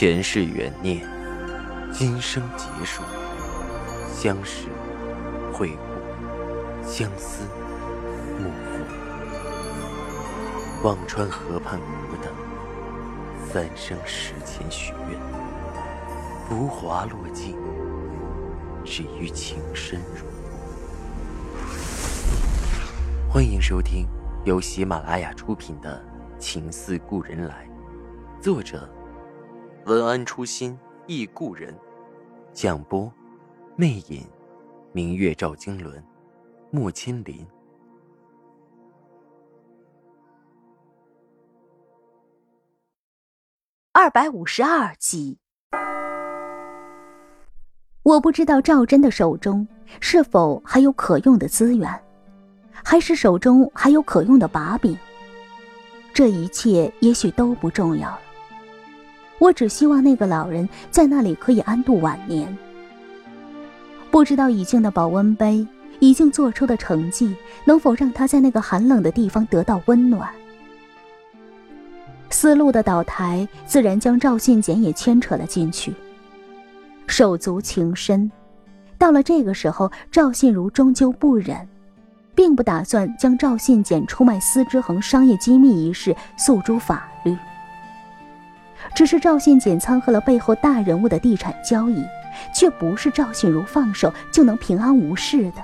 前世缘孽，今生结束，相识、会故，相思、幕后。忘川河畔孤等，三生石前许愿，浮华落尽，只余情深入。欢迎收听由喜马拉雅出品的《情似故人来》，作者。文安初心忆故人，蒋波，魅影，明月照经纶，木千林。二百五十二集。我不知道赵真的手中是否还有可用的资源，还是手中还有可用的把柄。这一切也许都不重要了。我只希望那个老人在那里可以安度晚年。不知道已经的保温杯，已经做出的成绩，能否让他在那个寒冷的地方得到温暖？思路的倒台，自然将赵信简也牵扯了进去。手足情深，到了这个时候，赵信如终究不忍，并不打算将赵信简出卖司之恒商业机密一事诉诸法。只是赵信简参和了背后大人物的地产交易，却不是赵信如放手就能平安无事的。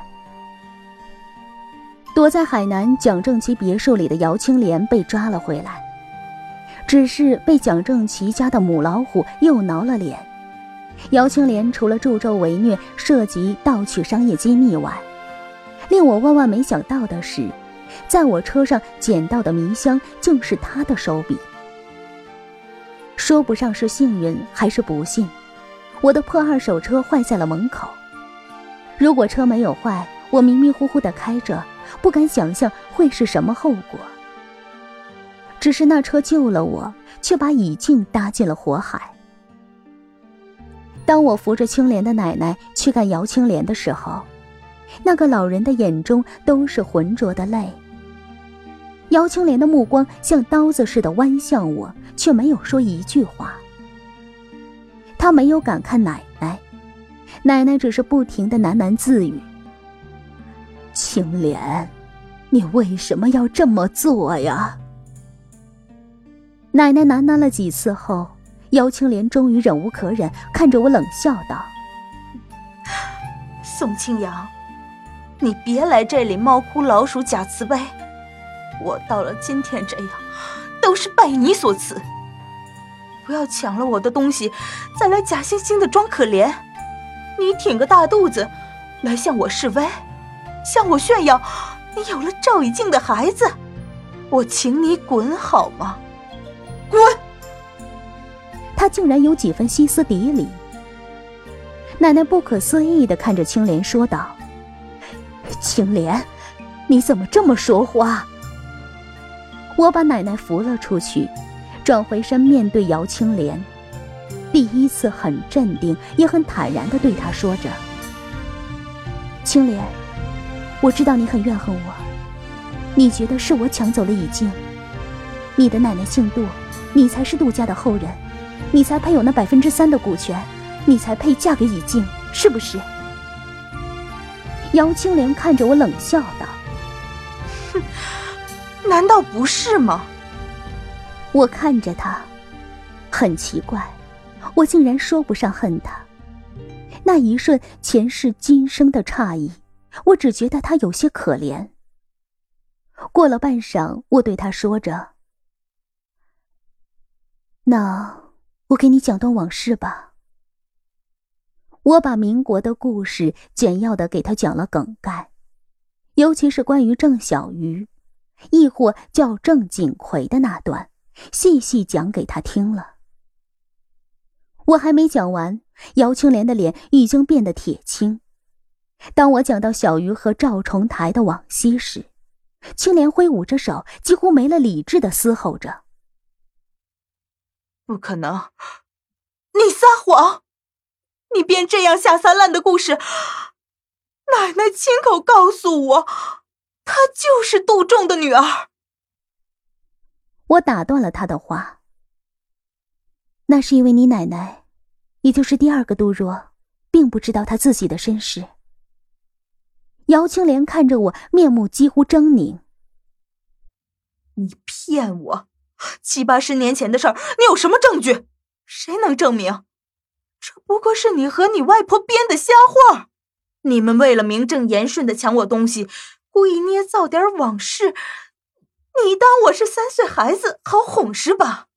躲在海南蒋正奇别墅里的姚青莲被抓了回来，只是被蒋正奇家的母老虎又挠了脸。姚青莲除了助纣为虐、涉及盗取商业机密外，令我万万没想到的是，在我车上捡到的迷香竟是他的手笔。说不上是幸运还是不幸，我的破二手车坏在了门口。如果车没有坏，我迷迷糊糊的开着，不敢想象会是什么后果。只是那车救了我，却把以静搭进了火海。当我扶着青莲的奶奶去看姚青莲的时候，那个老人的眼中都是浑浊的泪。姚青莲的目光像刀子似的剜向我，却没有说一句话。他没有敢看奶奶，奶奶只是不停的喃喃自语：“青莲，你为什么要这么做呀？”奶奶喃喃了几次后，姚青莲终于忍无可忍，看着我冷笑道：“宋清扬，你别来这里猫哭老鼠假慈悲。”我到了今天这样，都是拜你所赐。不要抢了我的东西，再来假惺惺的装可怜。你挺个大肚子，来向我示威，向我炫耀你有了赵以静的孩子。我请你滚好吗？滚！他竟然有几分歇斯底里。奶奶不可思议的看着青莲说道：“青莲，你怎么这么说话？”我把奶奶扶了出去，转回身面对姚青莲，第一次很镇定，也很坦然地对她说着：“青莲，我知道你很怨恨我，你觉得是我抢走了以静。你的奶奶姓杜，你才是杜家的后人，你才配有那百分之三的股权，你才配嫁给以静，是不是？”姚青莲看着我冷笑道：“哼。”难道不是吗？我看着他，很奇怪，我竟然说不上恨他。那一瞬前世今生的诧异，我只觉得他有些可怜。过了半晌，我对他说着：“那我给你讲段往事吧。”我把民国的故事简要的给他讲了梗概，尤其是关于郑小鱼。亦或叫郑景奎的那段，细细讲给他听了。我还没讲完，姚青莲的脸已经变得铁青。当我讲到小鱼和赵重台的往昔时，青莲挥舞着手，几乎没了理智的嘶吼着：“不可能！你撒谎！你编这样下三滥的故事！奶奶亲口告诉我。”她就是杜仲的女儿。我打断了他的话。那是因为你奶奶，也就是第二个杜若，并不知道她自己的身世。姚青莲看着我，面目几乎狰狞。你骗我！七八十年前的事儿，你有什么证据？谁能证明？这不过是你和你外婆编的瞎话。你们为了名正言顺的抢我东西，故意捏造点往事。你当我是三岁孩子，好哄是吧？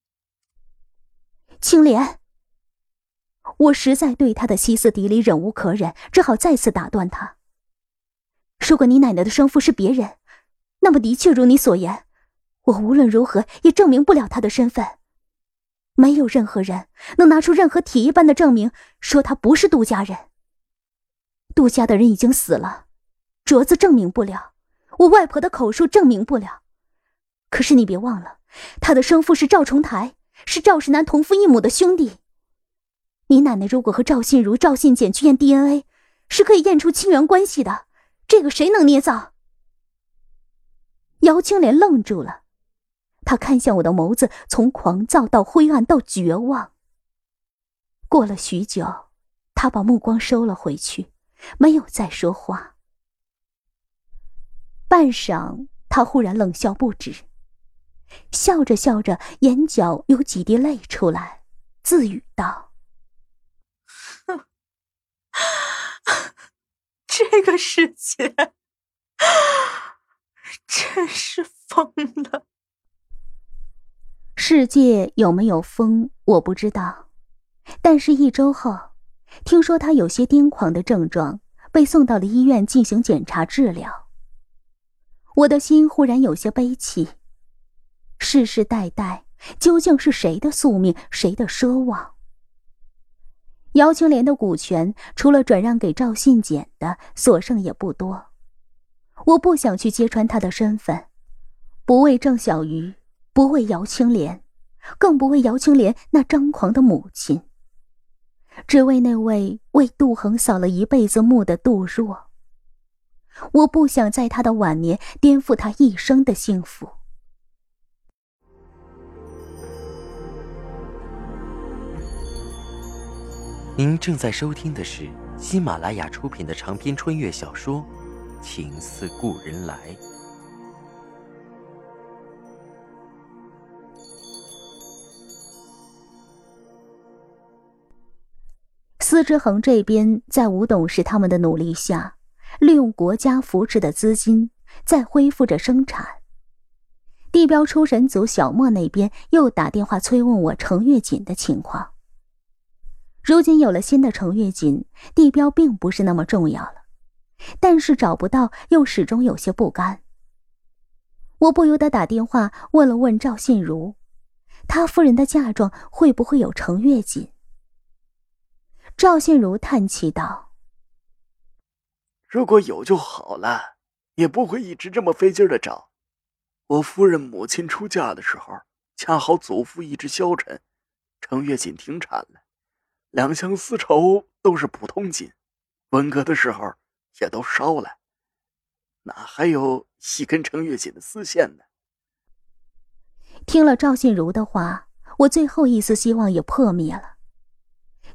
青莲，我实在对他的歇斯底里忍无可忍，只好再次打断他。如果你奶奶的生父是别人，那么的确如你所言，我无论如何也证明不了他的身份。没有任何人能拿出任何铁一般的证明，说他不是杜家人。杜家的人已经死了，镯子证明不了，我外婆的口述证明不了。可是你别忘了，他的生父是赵重台，是赵世南同父异母的兄弟。你奶奶如果和赵信如、赵信简去验 DNA，是可以验出亲缘关系的。这个谁能捏造？姚青莲愣住了，他看向我的眸子，从狂躁到灰暗到绝望。过了许久，他把目光收了回去，没有再说话。半晌，他忽然冷笑不止，笑着笑着，眼角有几滴泪出来，自语道：“。”这个世界真是疯了。世界有没有疯，我不知道。但是，一周后，听说他有些癫狂的症状，被送到了医院进行检查治疗。我的心忽然有些悲戚。世世代代，究竟是谁的宿命，谁的奢望？姚青莲的股权，除了转让给赵信简的，所剩也不多。我不想去揭穿他的身份，不为郑小鱼，不为姚青莲，更不为姚青莲那张狂的母亲，只为那位为杜恒扫了一辈子墓的杜若。我不想在他的晚年颠覆他一生的幸福。您正在收听的是喜马拉雅出品的长篇穿越小说《情似故人来》。司之恒这边在吴董事他们的努力下，利用国家扶持的资金在恢复着生产。地标出神组小莫那边又打电话催问我程月锦的情况。如今有了新的程月锦，地标并不是那么重要了，但是找不到又始终有些不甘。我不由得打电话问了问赵信如，他夫人的嫁妆会不会有程月锦？赵信如叹气道：“如果有就好了，也不会一直这么费劲的找。我夫人母亲出嫁的时候，恰好祖父一直消沉，程月锦停产了。”两相丝绸都是普通金，文革的时候也都烧了，哪还有细根程月锦的丝线呢？听了赵信如的话，我最后一丝希望也破灭了。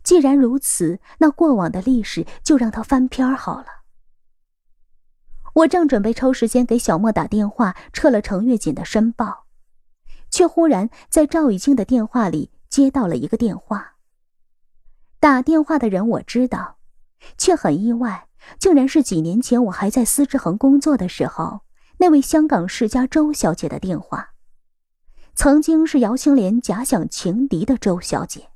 既然如此，那过往的历史就让它翻篇好了。我正准备抽时间给小莫打电话撤了程月锦的申报，却忽然在赵雨静的电话里接到了一个电话。打电话的人我知道，却很意外，竟然是几年前我还在司之恒工作的时候，那位香港世家周小姐的电话。曾经是姚青莲假想情敌的周小姐。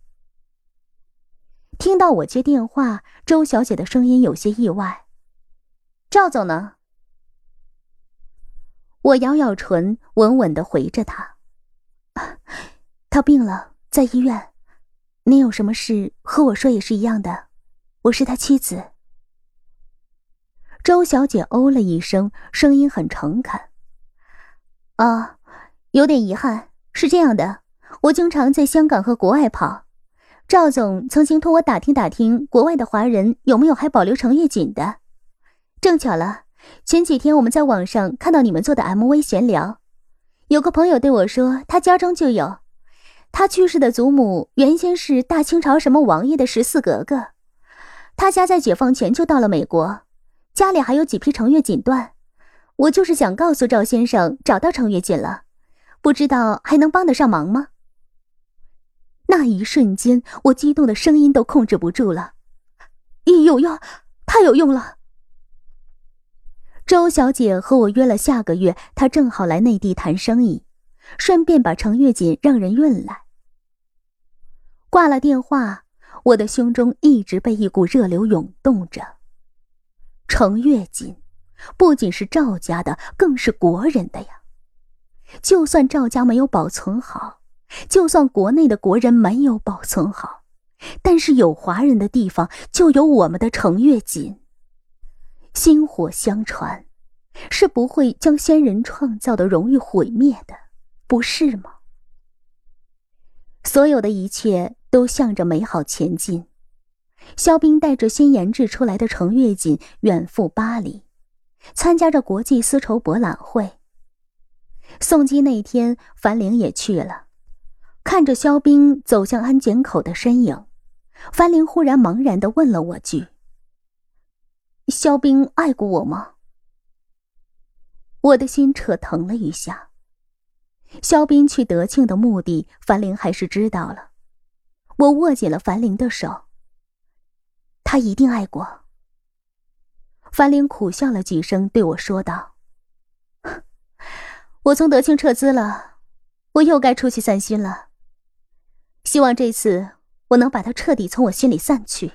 听到我接电话，周小姐的声音有些意外：“赵总呢？”我咬咬唇，稳稳的回着他：“他病了，在医院。”你有什么事和我说也是一样的，我是他妻子。周小姐哦了一声，声音很诚恳。啊，有点遗憾，是这样的，我经常在香港和国外跑，赵总曾经托我打听打听国外的华人有没有还保留程月锦的。正巧了，前几天我们在网上看到你们做的 MV 闲聊，有个朋友对我说他家中就有。他去世的祖母原先是大清朝什么王爷的十四格格，他家在解放前就到了美国，家里还有几批程月锦缎。我就是想告诉赵先生找到程月锦了，不知道还能帮得上忙吗？那一瞬间，我激动的声音都控制不住了。有用，太有用了！周小姐和我约了下个月，她正好来内地谈生意，顺便把程月锦让人运来。挂了电话，我的胸中一直被一股热流涌动着。程月锦，不仅是赵家的，更是国人的呀。就算赵家没有保存好，就算国内的国人没有保存好，但是有华人的地方，就有我们的程月锦。薪火相传，是不会将先人创造的荣誉毁灭的，不是吗？所有的一切都向着美好前进。肖冰带着新研制出来的程月锦远赴巴黎，参加着国际丝绸博览会。送机那天，樊玲也去了。看着肖冰走向安检口的身影，樊玲忽然茫然的问了我句：“肖冰爱过我吗？”我的心扯疼了一下。肖斌去德庆的目的，樊玲还是知道了。我握紧了樊玲的手。他一定爱过。樊玲苦笑了几声，对我说道：“ 我从德庆撤资了，我又该出去散心了。希望这次我能把他彻底从我心里散去。”